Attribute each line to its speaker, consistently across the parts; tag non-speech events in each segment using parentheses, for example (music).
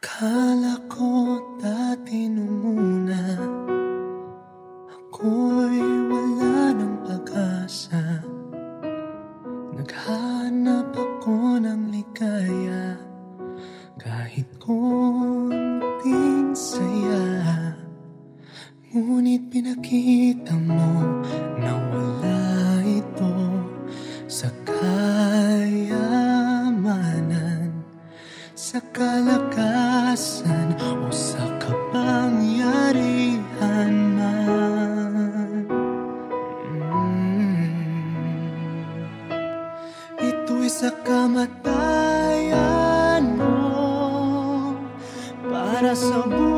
Speaker 1: Akala ko para sa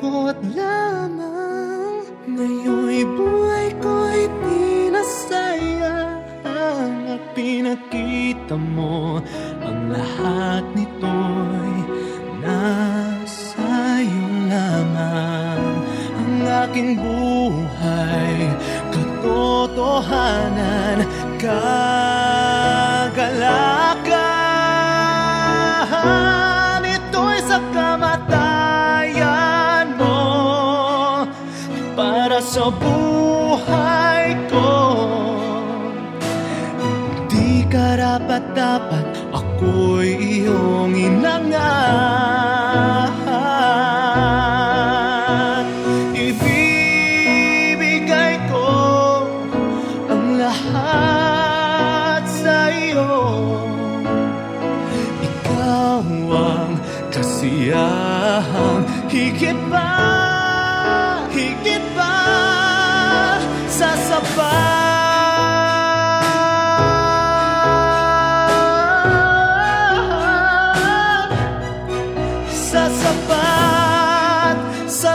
Speaker 1: ikot-ikot lamang. Ngayon'y buhay ko'y tinasayang At pinakita mo Ang lahat nito'y nasa iyo lamang. Ang aking buhay Katotohanan Kagalakan buhay ko. Di karapat-dapat ako'y iyong inangat Ibibigay ko ang lahat sa iyo Ikaw ang kasiyahang higit pa, higit pa sapat, sa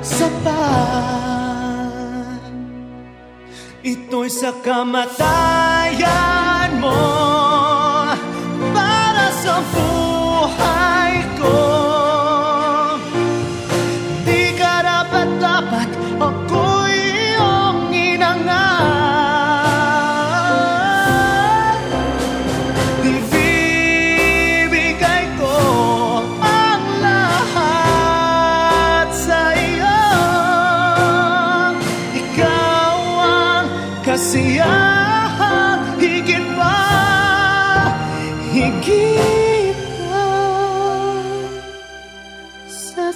Speaker 1: sapat. Ito'y sa kamatayan mo para sa buhay kasiyahang higit pa, higit pa sa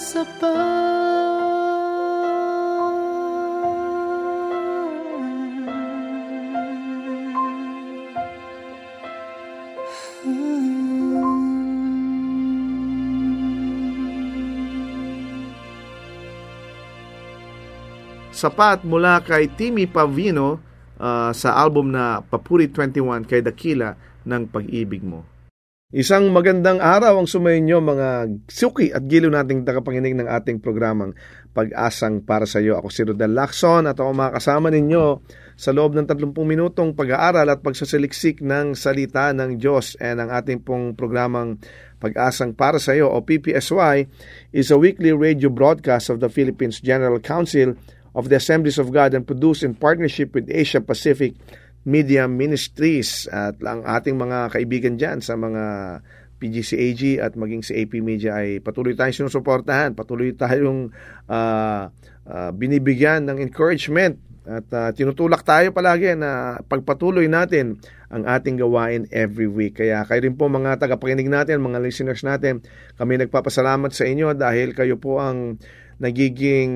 Speaker 2: Sapat mula kay Timmy Pavino uh, sa album na Papuri 21 kay Dakila ng Pag-ibig mo. Isang magandang araw ang sumayin nyo mga suki at gilo nating tagapanginig ng ating programang Pag-asang para sa iyo. Ako si Rodel Lacson at ako makasama ninyo sa loob ng 30 minutong pag-aaral at pagsasaliksik ng salita ng Diyos. And ang ating pong programang Pag-asang para sa iyo o PPSY is a weekly radio broadcast of the Philippines General Council of the Assemblies of God and produced in partnership with Asia Pacific Media Ministries at ang ating mga kaibigan dyan sa mga PGCAG at maging sa AP Media ay patuloy tayong sinusuportahan, patuloy tayong uh, uh, binibigyan ng encouragement at uh, tinutulak tayo palagi na pagpatuloy natin ang ating gawain every week. Kaya kayo rin po mga tagapakinig natin, mga listeners natin, kami nagpapasalamat sa inyo dahil kayo po ang nagiging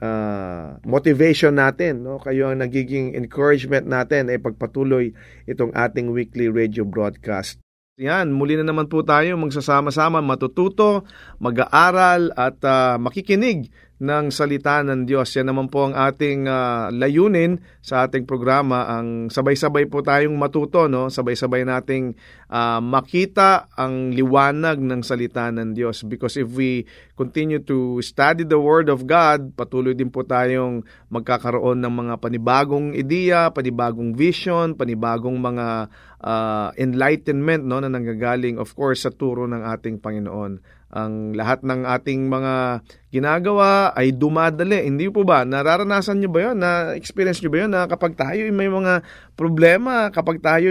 Speaker 2: uh, motivation natin, no? Kayo ang nagiging encouragement natin ay eh, pagpatuloy itong ating weekly radio broadcast. Yan, muli na naman po tayo magsasama-sama matututo, mag-aaral at uh, makikinig ng salita ng Diyos. Yan naman po ang ating uh, layunin sa ating programa. Ang sabay-sabay po tayong matuto, no? sabay-sabay nating uh, makita ang liwanag ng salita ng Diyos. Because if we continue to study the Word of God, patuloy din po tayong magkakaroon ng mga panibagong ideya, panibagong vision, panibagong mga uh, enlightenment no, na nanggagaling of course sa turo ng ating Panginoon ang lahat ng ating mga ginagawa ay dumadali. Hindi po ba? Nararanasan nyo ba yun? Na experience nyo ba yun? Na kapag tayo may mga problema, kapag tayo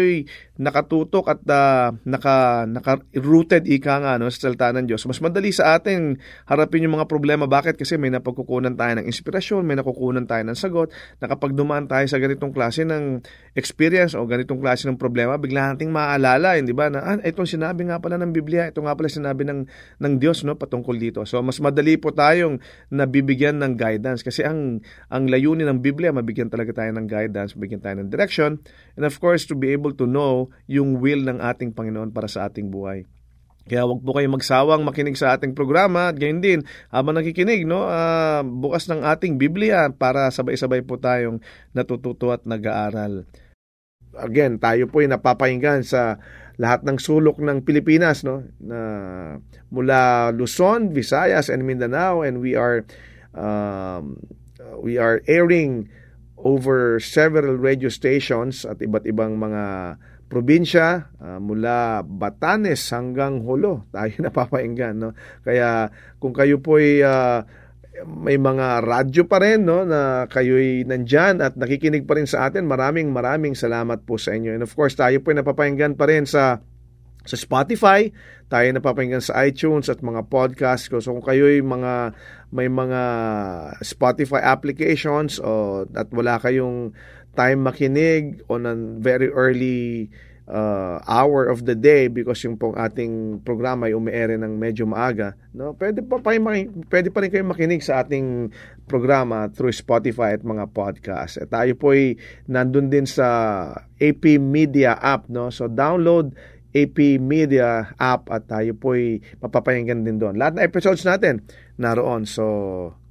Speaker 2: nakatutok at uh, naka, naka-rooted ika nga no, sa salita ng Diyos, mas madali sa atin harapin yung mga problema. Bakit? Kasi may napagkukunan tayo ng inspirasyon, may nakukunan tayo ng sagot, na kapag dumaan tayo sa ganitong klase ng experience o ganitong klase ng problema, bigla nating maaalala, hindi ba? Na, ah, itong sinabi nga pala ng Biblia, ito nga pala sinabi ng, ng Diyos no, patungkol dito. So, mas madali po tayong nabibigyan ng guidance kasi ang, ang layunin ng Biblia, mabigyan talaga tayo ng guidance, mabigyan tayo ng direction, and of course, to be able to know yung will ng ating Panginoon para sa ating buhay. Kaya wag po kayong magsawang makinig sa ating programa at gayon din habang nakikinig no uh, bukas ng ating Biblia para sabay-sabay po tayong natututo at nag-aaral. Again, tayo po ay napapahinggan sa lahat ng sulok ng Pilipinas no? Na mula Luzon, Visayas and Mindanao and we are um, we are airing over several radio stations at iba't ibang mga probinsya uh, mula Batanes hanggang Hulo. Tayo (laughs) napapainggan no? Kaya kung kayo po ay uh, may mga radyo pa rin no na kayo'y nandiyan at nakikinig pa rin sa atin. Maraming maraming salamat po sa inyo. And of course tayo po ay napapainggan pa rin sa sa Spotify, tayo napapakinggan sa iTunes at mga podcast ko. So kung kayo'y mga may mga Spotify applications o at wala kayong time makinig on a very early uh, hour of the day because yung pong ating programa ay umiere ng medyo maaga, no? Pwede pa, pa pwede pa rin kayo makinig sa ating programa through Spotify at mga podcast. At tayo po ay nandun din sa AP Media app, no? So download AP Media app at tayo po ay mapapayanggan din doon. Lahat na episodes natin naroon. So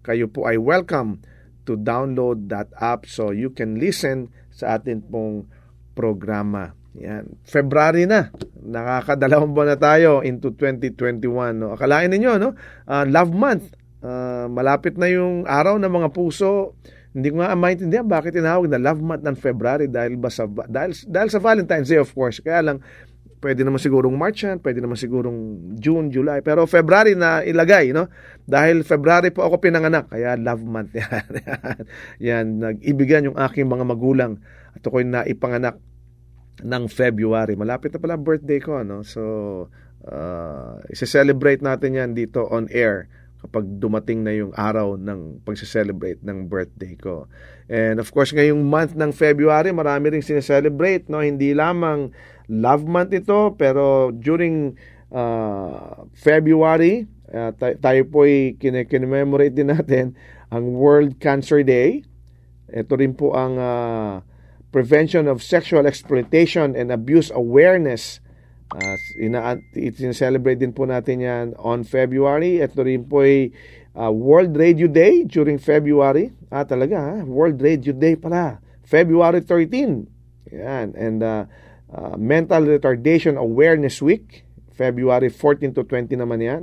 Speaker 2: kayo po ay welcome to download that app so you can listen sa atin pong programa. Yan. February na. Nakakadalawang buwan na tayo into 2021. No? Akalain ninyo, no? Uh, love month. Uh, malapit na yung araw ng mga puso. Hindi ko nga maintindihan bakit tinawag na love month ng February dahil ba sa dahil dahil sa Valentine's Day of course. Kaya lang Pwede naman sigurong March yan, pwede naman sigurong June, July. Pero February na ilagay, no? Dahil February po ako pinanganak, kaya love month (laughs) yan. yan, nag-ibigan yung aking mga magulang at ako'y naipanganak ng February. Malapit na pala birthday ko, no? So, uh, isa-celebrate natin yan dito on air kapag dumating na yung araw ng pagse-celebrate ng birthday ko. And of course, ngayong month ng February, marami ring sineselebrate, no? Hindi lamang love month ito, pero during uh, February, uh, tayo po ay kinememorate din natin ang World Cancer Day. Ito rin po ang uh, Prevention of Sexual Exploitation and Abuse Awareness Uh, ina celebrate din po natin yan on February. Ito rin po ay uh, World Radio Day during February. Ah, talaga ha? World Radio Day pala. February 13. Yan. And uh, uh, Mental Retardation Awareness Week, February 14 to 20 naman yan.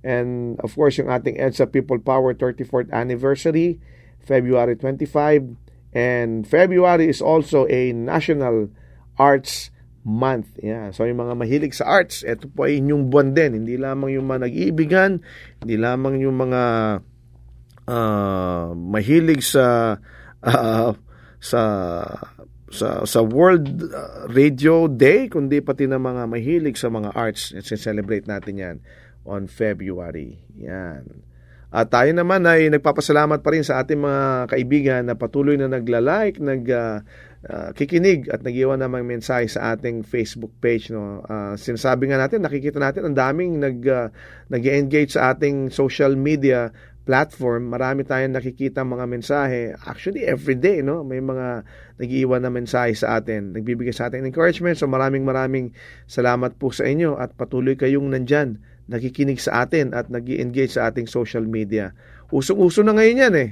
Speaker 2: And of course, yung ating EDSA People Power 34th Anniversary, February 25. And February is also a National Arts Month. Yeah. So yung mga mahilig sa arts, ito po ay inyong buwan din. Hindi lamang yung mga nag-iibigan, hindi lamang yung mga uh, mahilig sa uh, sa sa sa World Radio Day kundi pati na mga mahilig sa mga arts. celebrate natin 'yan on February. Yan. At tayo naman ay nagpapasalamat pa rin sa ating mga kaibigan na patuloy na nagla-like, nag uh, uh, kikinig at nag-iwan ng mensahe sa ating Facebook page no. Uh, sinasabi nga natin, nakikita natin ang daming nag uh, nag-engage sa ating social media platform, marami tayong nakikita mga mensahe. Actually, every day, no? May mga nag-iiwan na mensahe sa atin. Nagbibigay sa atin encouragement. So maraming maraming salamat po sa inyo at patuloy kayong nandyan nakikinig sa atin at nag engage sa ating social media. Usong-uso na ngayon yan eh.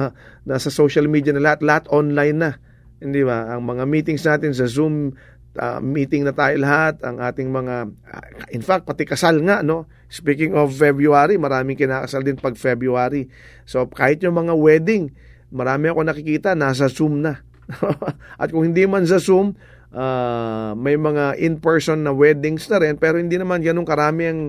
Speaker 2: (laughs) nasa social media na lahat, lahat online na. Hindi ba? Ang mga meetings natin sa Zoom uh, meeting na tayo lahat, ang ating mga, uh, in fact, pati kasal nga, no? Speaking of February, maraming kinakasal din pag February. So, kahit yung mga wedding, marami ako nakikita, nasa Zoom na. (laughs) At kung hindi man sa Zoom, uh, may mga in-person na weddings na rin pero hindi naman ganun karami ang,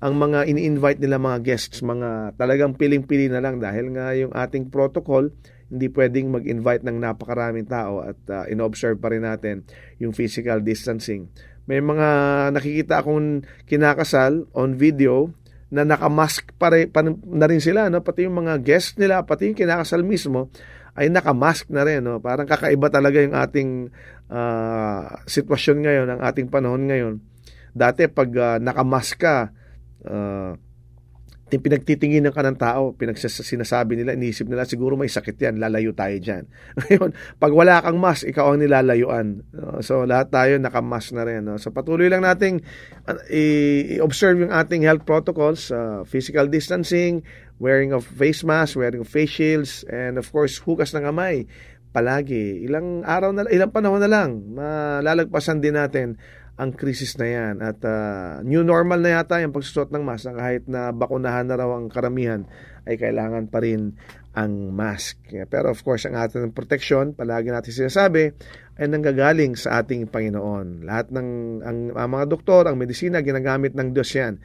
Speaker 2: ang mga ini-invite nila mga guests mga talagang piling-pili na lang dahil nga yung ating protocol hindi pwedeng mag-invite ng napakaraming tao at uh, inobserve pa rin natin yung physical distancing. May mga nakikita akong kinakasal on video na nakamask pa rin, pa, na rin sila, no? pati yung mga guests nila, pati yung kinakasal mismo, ay nakamask na rin. No? Parang kakaiba talaga yung ating uh, sitwasyon ngayon, ang ating panahon ngayon. Dati pag uh, nakamask ka, uh, pinagtitinginan ka ng tao, pinagsinasabi nila, inisip nila, siguro may sakit yan, lalayo tayo dyan. (laughs) Ngayon, pag wala kang mask, ikaw ang nilalayuan. So, lahat tayo nakamask na rin. So, patuloy lang nating uh, i-observe yung ating health protocols, uh, physical distancing, wearing of face mask, wearing of face shields, and of course, hugas ng kamay. Palagi. Ilang araw na, ilang panahon na lang, malalagpasan din natin ang krisis na yan. At uh, new normal na yata yung pagsusot ng mask na kahit na bakunahan na raw ang karamihan ay kailangan pa rin ang mask. Pero of course, ang ating protection, palagi natin sinasabi, ay nanggagaling sa ating Panginoon. Lahat ng ang, ang mga doktor, ang medisina, ginagamit ng Diyos yan.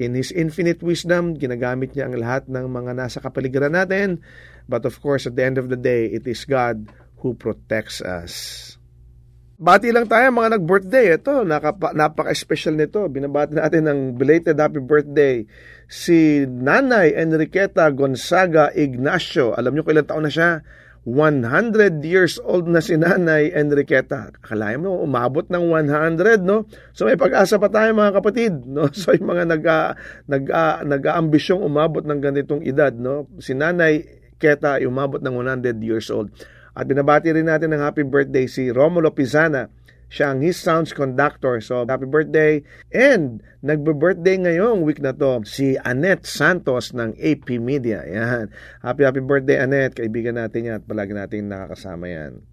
Speaker 2: In His infinite wisdom, ginagamit niya ang lahat ng mga nasa kapaligiran natin. But of course, at the end of the day, it is God who protects us. Bati lang tayo mga nag-birthday. Ito, napaka-special nito. Binabati natin ng belated happy birthday si Nanay Enriqueta Gonzaga Ignacio. Alam niyo kailan taon na siya? 100 years old na si Nanay Enriqueta. Akalain mo, umabot ng 100, no? So may pag-asa pa tayo mga kapatid, no? (laughs) So yung mga nag, nag, nag-aambisyong umabot ng ganitong edad, no? Si Nanay Keta ay umabot ng 100 years old. At binabati rin natin ng happy birthday si Romulo Pizana. Siya ang His Sounds Conductor. So, happy birthday. And, nagbe-birthday ngayong week na to si Annette Santos ng AP Media. Yan. Happy, happy birthday, Annette. Kaibigan natin yan at palagi natin nakakasama yan.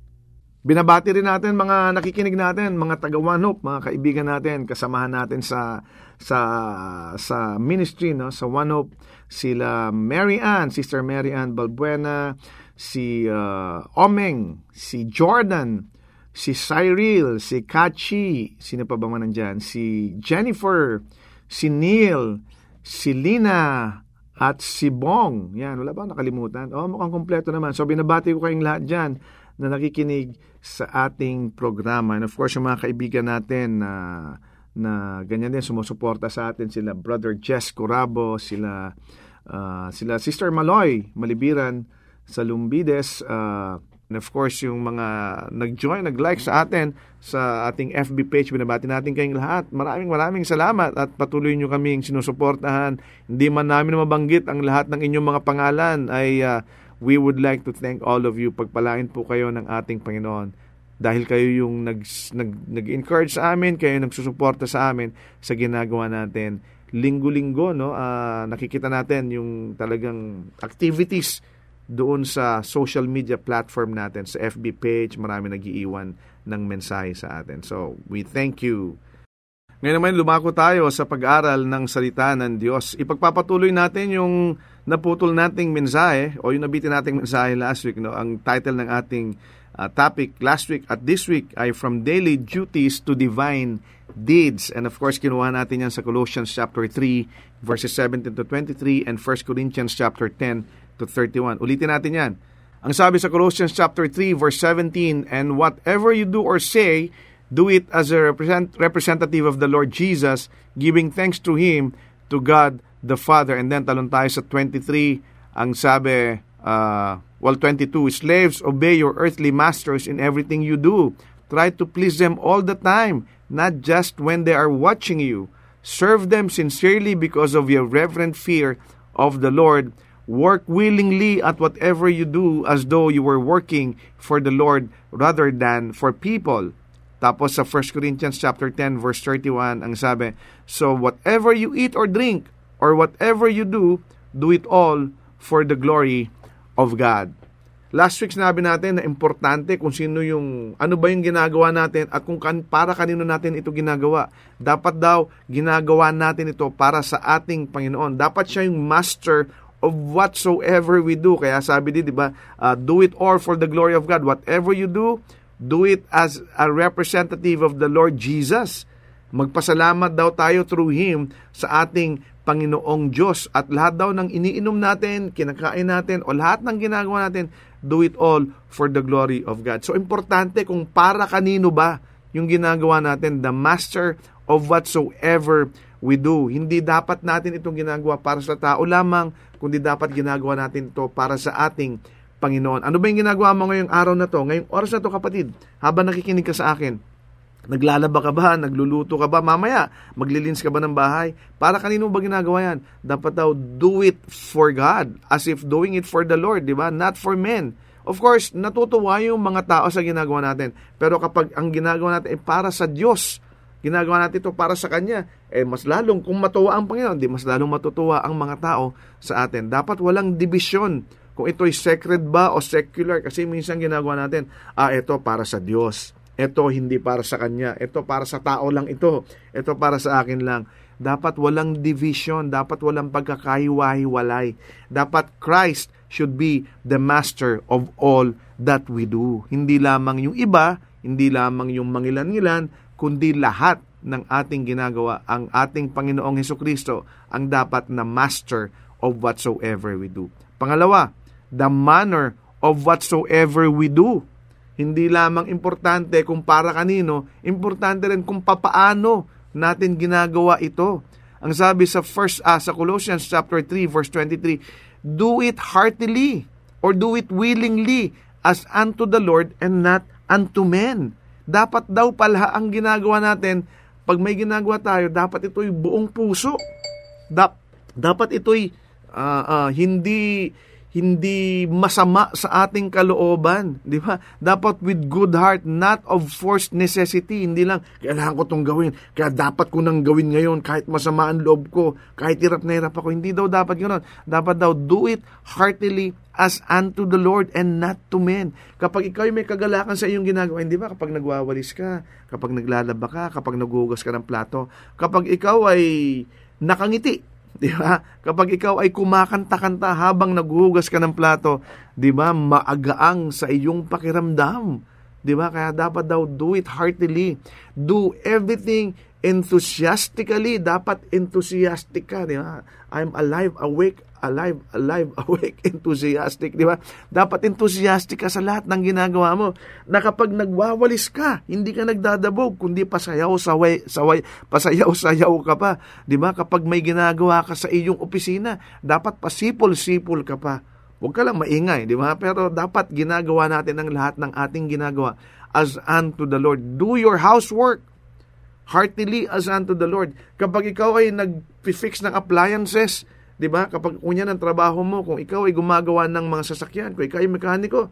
Speaker 2: Binabati rin natin mga nakikinig natin, mga taga One Hope, mga kaibigan natin, kasamahan natin sa sa sa ministry no, sa Hope sila Mary Ann, Sister Mary Ann Balbuena, si uh, Omeng, si Jordan, si Cyril, si Kachi, sino pa ba man nandyan? Si Jennifer, si Neil, si Lina, at si Bong. Yan, wala ba nakalimutan? Oh, mukhang kompleto naman. So, binabati ko kayong lahat dyan na nakikinig sa ating programa. And of course, yung mga kaibigan natin na na ganyan din sumusuporta sa atin sila Brother Jess Corabo, sila uh, sila Sister Maloy Malibiran, sa Lumbides. Uh, and of course, yung mga nag-join, nag-like sa atin sa ating FB page. Binabati natin kayong lahat. Maraming maraming salamat at patuloy nyo kaming sinusuportahan. Hindi man namin mabanggit ang lahat ng inyong mga pangalan ay uh, we would like to thank all of you. Pagpalain po kayo ng ating Panginoon dahil kayo yung nag, nag, nag-encourage sa amin, kayo nagsusuporta sa amin sa ginagawa natin linggo-linggo no uh, nakikita natin yung talagang activities doon sa social media platform natin, sa FB page, marami nagiiwan ng mensahe sa atin. So, we thank you. Ngayon naman, lumako tayo sa pag-aral ng salita ng Diyos. Ipagpapatuloy natin yung naputol nating mensahe o yung nabitin nating mensahe last week. No? Ang title ng ating uh, topic last week at this week ay From Daily Duties to Divine Deeds. And of course, kinuha natin yan sa Colossians chapter 3, verses 17 to 23 and 1 Corinthians chapter 10 to 31. Ulitin natin yan. Ang sabi sa Colossians chapter 3 verse 17, And whatever you do or say, do it as a represent, representative of the Lord Jesus, giving thanks to Him, to God the Father. And then talon tayo sa 23, ang sabi, uh, well 22, Slaves, obey your earthly masters in everything you do. Try to please them all the time, not just when they are watching you. Serve them sincerely because of your reverent fear of the Lord Work willingly at whatever you do as though you were working for the Lord rather than for people. Tapos sa 1 Corinthians chapter 10 verse 31 ang sabi, So whatever you eat or drink or whatever you do, do it all for the glory of God. Last week sinabi natin na importante kung sino yung, ano ba yung ginagawa natin at kung kan, para kanino natin ito ginagawa. Dapat daw ginagawa natin ito para sa ating Panginoon. Dapat siya yung master of whatsoever we do. Kaya sabi din, di ba, uh, do it all for the glory of God. Whatever you do, do it as a representative of the Lord Jesus. Magpasalamat daw tayo through Him sa ating Panginoong Diyos. At lahat daw ng iniinom natin, kinakain natin, o lahat ng ginagawa natin, do it all for the glory of God. So, importante kung para kanino ba yung ginagawa natin, the master of whatsoever we do. Hindi dapat natin itong ginagawa para sa tao lamang, kundi dapat ginagawa natin ito para sa ating Panginoon. Ano ba yung ginagawa mo ngayong araw na to? Ngayong oras na to kapatid, habang nakikinig ka sa akin, Naglalaba ka ba? Nagluluto ka ba? Mamaya, maglilins ka ba ng bahay? Para kanino ba ginagawa yan? Dapat daw, do it for God. As if doing it for the Lord, di ba? Not for men. Of course, natutuwa yung mga tao sa ginagawa natin. Pero kapag ang ginagawa natin ay para sa Diyos, ginagawa natin ito para sa Kanya, eh mas lalong kung matuwa ang Panginoon, di mas lalong matutuwa ang mga tao sa atin. Dapat walang division kung ito'y sacred ba o secular kasi minsan ginagawa natin, ah, ito para sa Diyos. Ito hindi para sa Kanya. Ito para sa tao lang ito. Ito para sa akin lang. Dapat walang division. Dapat walang pagkakahiwa-hiwalay. Dapat Christ should be the master of all that we do. Hindi lamang yung iba, hindi lamang yung mangilan-ngilan, kundi lahat ng ating ginagawa, ang ating Panginoong Heso Kristo ang dapat na master of whatsoever we do. Pangalawa, the manner of whatsoever we do. Hindi lamang importante kung para kanino, importante rin kung papaano natin ginagawa ito. Ang sabi sa first uh, sa Colossians chapter 3 verse 23, do it heartily or do it willingly as unto the Lord and not unto men dapat daw pala ang ginagawa natin, pag may ginagawa tayo, dapat ito'y buong puso. Dap, dapat ito'y uh, uh, hindi hindi masama sa ating kalooban, di ba? Dapat with good heart, not of forced necessity. Hindi lang, kailangan ko itong gawin, kaya dapat ko nang gawin ngayon kahit masama ang loob ko, kahit hirap na hirap ako. Hindi daw dapat ganoon. Dapat daw do it heartily as unto the Lord and not to men. Kapag ikaw ay may kagalakan sa iyong ginagawa, hindi ba? Kapag nagwawalis ka, kapag naglalaba ka, kapag nagugas ka ng plato, kapag ikaw ay nakangiti, Di ba? Kapag ikaw ay kumakanta-kanta habang naghuhugas ka ng plato, di ba? Maagaang sa iyong pakiramdam. Di ba? Kaya dapat daw do it heartily. Do everything enthusiastically. Dapat enthusiastic ka. Di ba? I'm alive, awake, alive, alive, (laughs) awake, enthusiastic, di ba? Dapat enthusiastic ka sa lahat ng ginagawa mo. Na kapag nagwawalis ka, hindi ka nagdadabog, kundi pasayaw, saway, saway, pasayaw, sayaw ka pa. Di ba? Kapag may ginagawa ka sa iyong opisina, dapat pasipol-sipol ka pa. Huwag ka lang maingay, di ba? Pero dapat ginagawa natin ang lahat ng ating ginagawa as unto the Lord. Do your housework heartily as unto the Lord. Kapag ikaw ay nag-fix ng appliances, 'Di ba? Kapag unya ng trabaho mo, kung ikaw ay gumagawa ng mga sasakyan, kung ikaw ay mekaniko,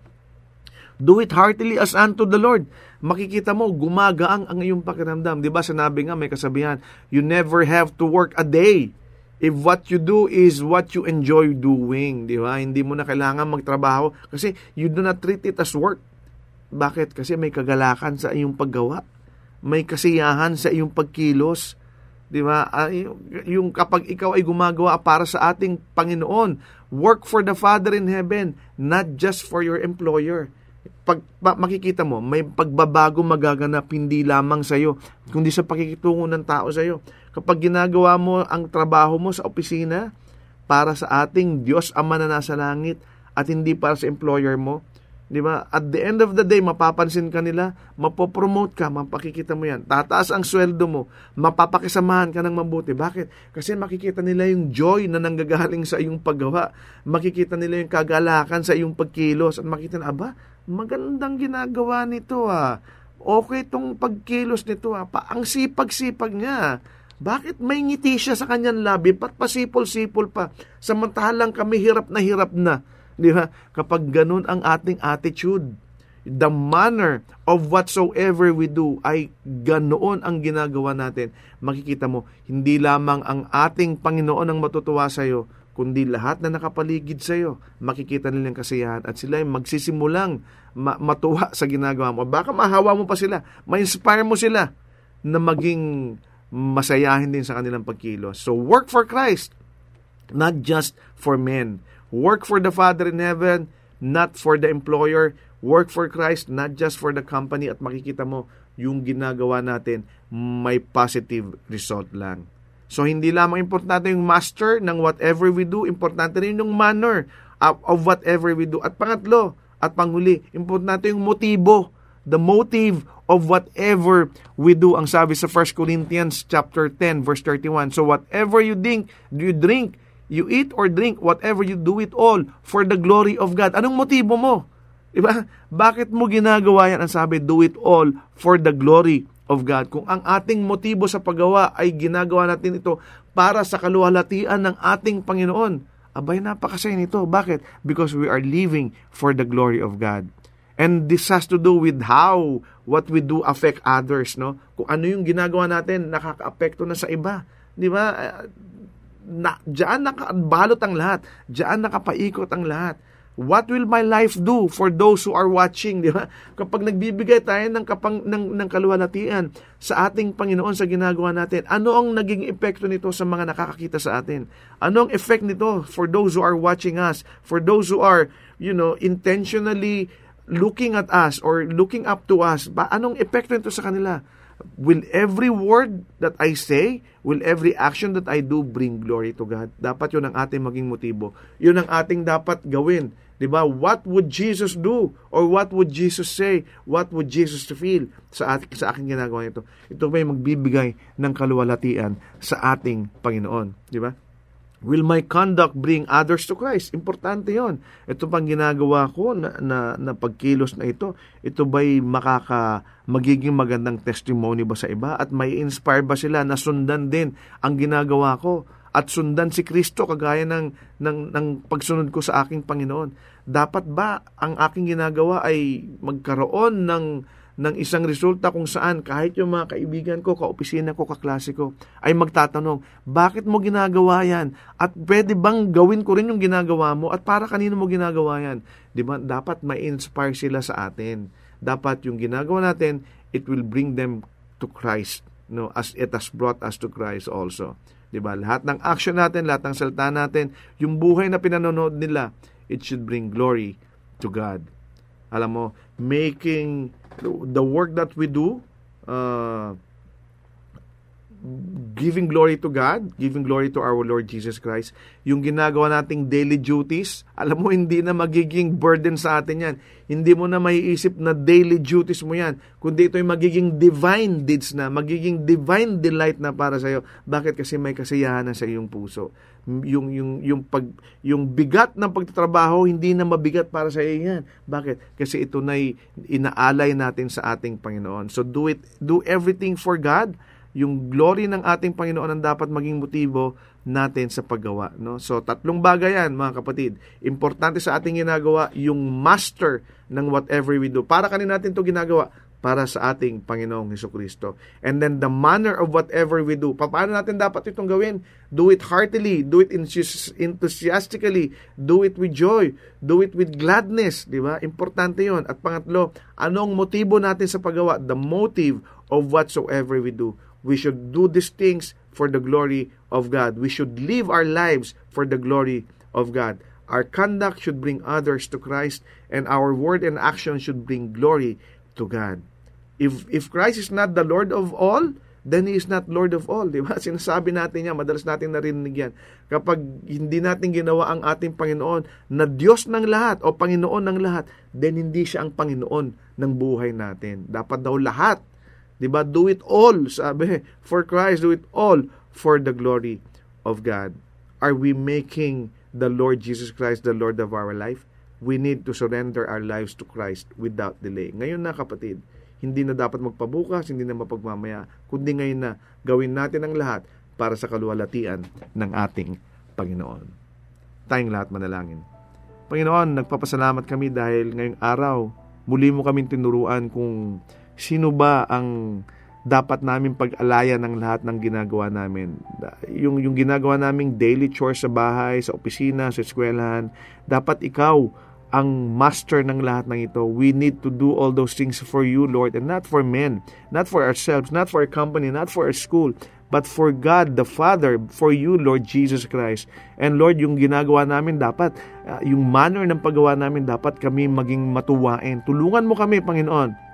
Speaker 2: do it heartily as unto the Lord. Makikita mo, gumagaang ang iyong pakiramdam. Di ba, sinabi nga, may kasabihan, you never have to work a day if what you do is what you enjoy doing, di ba? Hindi mo na kailangan magtrabaho kasi you do not treat it as work. Bakit? Kasi may kagalakan sa iyong paggawa. May kasiyahan sa iyong pagkilos. Di ba? Uh, yung kapag ikaw ay gumagawa para sa ating Panginoon, work for the Father in heaven, not just for your employer. Pag pa, makikita mo, may pagbabago magaganap hindi lamang sa iyo, kundi sa pakikitungo ng tao sa iyo. Kapag ginagawa mo ang trabaho mo sa opisina para sa ating Diyos Ama na nasa langit at hindi para sa employer mo, Di ba? At the end of the day, mapapansin ka nila, mapopromote ka, mapakikita mo yan. Tataas ang sweldo mo, mapapakisamahan ka ng mabuti. Bakit? Kasi makikita nila yung joy na nanggagaling sa iyong paggawa. Makikita nila yung kagalakan sa iyong pagkilos. At makikita na, aba, magandang ginagawa nito ah. Okay tong pagkilos nito ah. Pa, ang sipag-sipag niya. Bakit may ngiti siya sa kanyang labi? Pat pasipol-sipol pa. Samantalang kami hirap na hirap na Di ba? Kapag ganun ang ating attitude, the manner of whatsoever we do ay ganoon ang ginagawa natin. Makikita mo, hindi lamang ang ating Panginoon ang matutuwa sa iyo, kundi lahat na nakapaligid sa iyo, makikita nilang kasiyahan at sila ay magsisimulang ma- matuwa sa ginagawa mo. Baka mahawa mo pa sila, ma-inspire mo sila na maging masayahin din sa kanilang pagkilos. So work for Christ, not just for men. Work for the Father in heaven, not for the employer. Work for Christ, not just for the company. At makikita mo, yung ginagawa natin, may positive result lang. So, hindi lamang importante yung master ng whatever we do, importante rin yung manner of, whatever we do. At pangatlo, at panghuli, importante yung motibo, the motive of whatever we do. Ang sabi sa 1 Corinthians chapter 10 verse 31. So whatever you do you drink, You eat or drink, whatever you do it all for the glory of God. Anong motibo mo? Diba? Bakit mo ginagawa yan? Ang sabi, do it all for the glory of God. Kung ang ating motibo sa paggawa ay ginagawa natin ito para sa kaluwalhatian ng ating Panginoon, abay napakasaya nito. Bakit? Because we are living for the glory of God. And this has to do with how what we do affect others, no? Kung ano yung ginagawa natin, nakaka-apekto na sa iba. Di ba? Na, diyan nakabalot ang lahat. Diyan nakapaikot ang lahat. What will my life do for those who are watching, di ba? Kapag nagbibigay tayo ng, kapang, ng, ng kaluwalhatian sa ating Panginoon sa ginagawa natin, ano ang naging epekto nito sa mga nakakakita sa atin? Ano ang effect nito for those who are watching us, for those who are, you know, intentionally looking at us or looking up to us? Ba, anong epekto nito sa kanila? Will every word that I say, will every action that I do bring glory to God? Dapat yun ang ating maging motibo. Yun ang ating dapat gawin. ba? What would Jesus do? Or what would Jesus say? What would Jesus feel sa ating sa aking ginagawa ito? Ito ba magbibigay ng kaluwalhatian sa ating Panginoon, ba? Will my conduct bring others to Christ? Importante yon. Ito pang ginagawa ko na, na, na pagkilos na ito, ito ba'y makaka, magiging magandang testimony ba sa iba? At may inspire ba sila na sundan din ang ginagawa ko? At sundan si Kristo kagaya ng, ng, ng pagsunod ko sa aking Panginoon. Dapat ba ang aking ginagawa ay magkaroon ng ng isang resulta kung saan kahit yung mga kaibigan ko, kaopisina ko, kaklase ko, ay magtatanong, bakit mo ginagawa yan? At pwede bang gawin ko rin yung ginagawa mo? At para kanino mo ginagawa yan? Di ba? Dapat ma-inspire sila sa atin. Dapat yung ginagawa natin, it will bring them to Christ. No, as it has brought us to Christ also. 'Di ba? Lahat ng action natin, lahat ng salita natin, yung buhay na pinanonood nila, it should bring glory to God. Alam mo, making the work that we do, uh, giving glory to God, giving glory to our Lord Jesus Christ, yung ginagawa nating daily duties, alam mo, hindi na magiging burden sa atin yan. Hindi mo na maiisip na daily duties mo yan, kundi ito'y magiging divine deeds na, magiging divine delight na para sa iyo. Bakit? Kasi may kasiyahan na sa iyong puso. Yung, yung, yung, pag, yung bigat ng pagtatrabaho, hindi na mabigat para sa iyo yan. Bakit? Kasi ito na inaalay natin sa ating Panginoon. So do it, do everything for God, yung glory ng ating Panginoon ang dapat maging motibo natin sa paggawa. No? So, tatlong bagay yan, mga kapatid. Importante sa ating ginagawa, yung master ng whatever we do. Para kanin natin to ginagawa? Para sa ating Panginoong Heso Kristo. And then the manner of whatever we do. Paano natin dapat itong gawin? Do it heartily, do it enthusiastically, do it with joy, do it with gladness, di ba? Importante 'yon. At pangatlo, anong motibo natin sa paggawa? The motive of whatsoever we do. We should do these things for the glory of God. We should live our lives for the glory of God. Our conduct should bring others to Christ and our word and action should bring glory to God. If if Christ is not the Lord of all, then He is not Lord of all. Di ba? (laughs) Sinasabi natin yan, madalas natin narinig yan. Kapag hindi natin ginawa ang ating Panginoon na Diyos ng lahat o Panginoon ng lahat, then hindi siya ang Panginoon ng buhay natin. Dapat daw lahat. Di ba? Do it all, sabi. (laughs) For Christ, do it all for the glory of God. Are we making the Lord Jesus Christ the Lord of our life, we need to surrender our lives to Christ without delay. Ngayon na kapatid, hindi na dapat magpabukas, hindi na mapagmamaya, kundi ngayon na gawin natin ang lahat para sa kaluwalhatian ng ating Panginoon. Tayong lahat manalangin. Panginoon, nagpapasalamat kami dahil ngayong araw, muli mo kaming tinuruan kung sino ba ang dapat namin pag-alayan ng lahat ng ginagawa namin. Yung, yung ginagawa naming daily chores sa bahay, sa opisina, sa eskwelahan, dapat ikaw ang master ng lahat ng ito. We need to do all those things for you, Lord, and not for men, not for ourselves, not for our company, not for our school, but for God the Father, for you, Lord Jesus Christ. And Lord, yung ginagawa namin dapat, uh, yung manner ng paggawa namin dapat kami maging matuwain. Tulungan mo kami, Panginoon,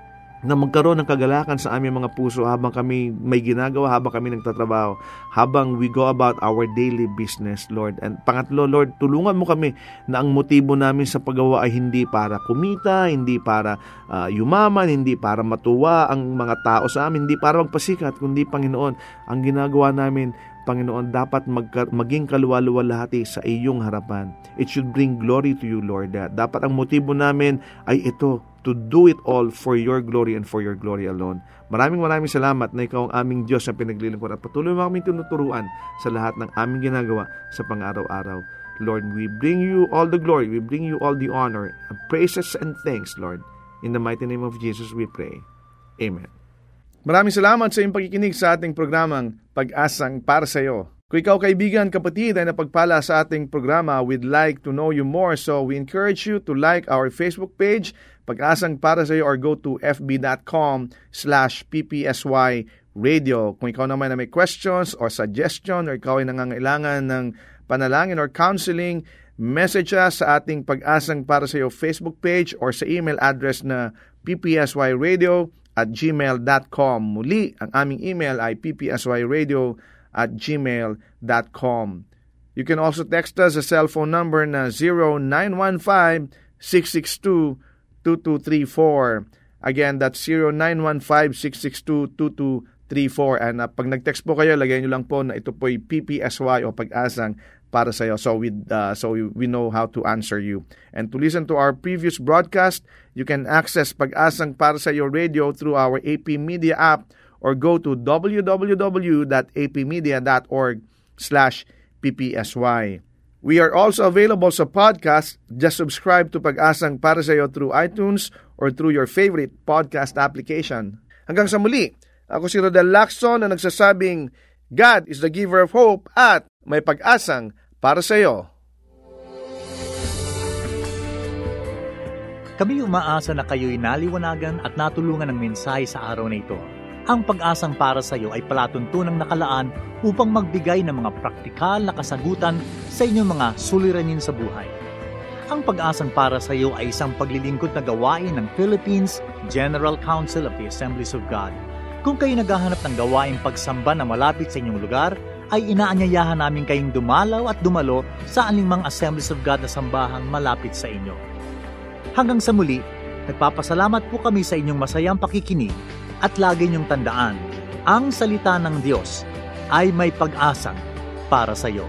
Speaker 2: na magkaroon ng kagalakan sa aming mga puso habang kami may ginagawa, habang kami nagtatrabaho, habang we go about our daily business, Lord. And pangatlo, Lord, tulungan mo kami na ang motibo namin sa paggawa ay hindi para kumita, hindi para uh, yumaman, hindi para matuwa ang mga tao sa amin, hindi para magpasikat, kundi Panginoon, ang ginagawa namin Panginoon, dapat mag, maging kaluwa-luwalhati sa iyong harapan. It should bring glory to you, Lord. Dapat ang motibo namin ay ito, to do it all for your glory and for your glory alone. Maraming maraming salamat na ikaw ang aming Diyos na pinaglilingkod at patuloy mo kami tinuturuan sa lahat ng aming ginagawa sa pang-araw-araw. Lord, we bring you all the glory, we bring you all the honor, praises and thanks, Lord. In the mighty name of Jesus we pray. Amen. Maraming salamat sa iyong pagkikinig sa ating programang Pag-asang para sa iyo. Kung ikaw kaibigan, kapatid ay napagpala sa ating programa, we'd like to know you more. So we encourage you to like our Facebook page, Pag-asang para sa iyo, or go to fb.com slash ppsy radio. Kung ikaw naman na may questions or suggestion or ikaw ay nangangailangan ng panalangin or counseling, message us sa ating Pag-asang para sa iyo Facebook page or sa email address na ppsyradio at gmail.com. Muli, ang aming email ay ppsyradio at gmail.com. You can also text us a cellphone number na 0915-662-2234. Again, that's 0915-662-2234. And uh, pag nag-text po kayo, lagyan nyo lang po na ito po'y PPSY o pag-asang para sa iyo. So we uh, so we know how to answer you. And to listen to our previous broadcast, you can access Pag-asang para sa iyo radio through our AP Media app or go to www.apmedia.org slash ppsy. We are also available sa podcast. Just subscribe to Pag-asang para sa iyo through iTunes or through your favorite podcast application. Hanggang sa muli, ako si Rodel Lacson na nagsasabing God is the giver of hope at may pag-asang para sa iyo.
Speaker 3: Kami umaasa na kayo'y naliwanagan at natulungan ng mensahe sa araw na ito. Ang pag-asang para sa iyo ay palatuntunang nakalaan upang magbigay ng mga praktikal na kasagutan sa inyong mga suliranin sa buhay. Ang pag-asang para sa iyo ay isang paglilingkod na gawain ng Philippines General Council of the Assemblies of God. Kung kayo naghahanap ng gawain pagsamba na malapit sa inyong lugar, ay inaanyayahan namin kayong dumalaw at dumalo sa anumang Assemblies of God na sambahang malapit sa inyo. Hanggang sa muli, nagpapasalamat po kami sa inyong masayang pakikinig at lagi niyong tandaan, ang salita ng Diyos ay may pag-asang para sa iyo.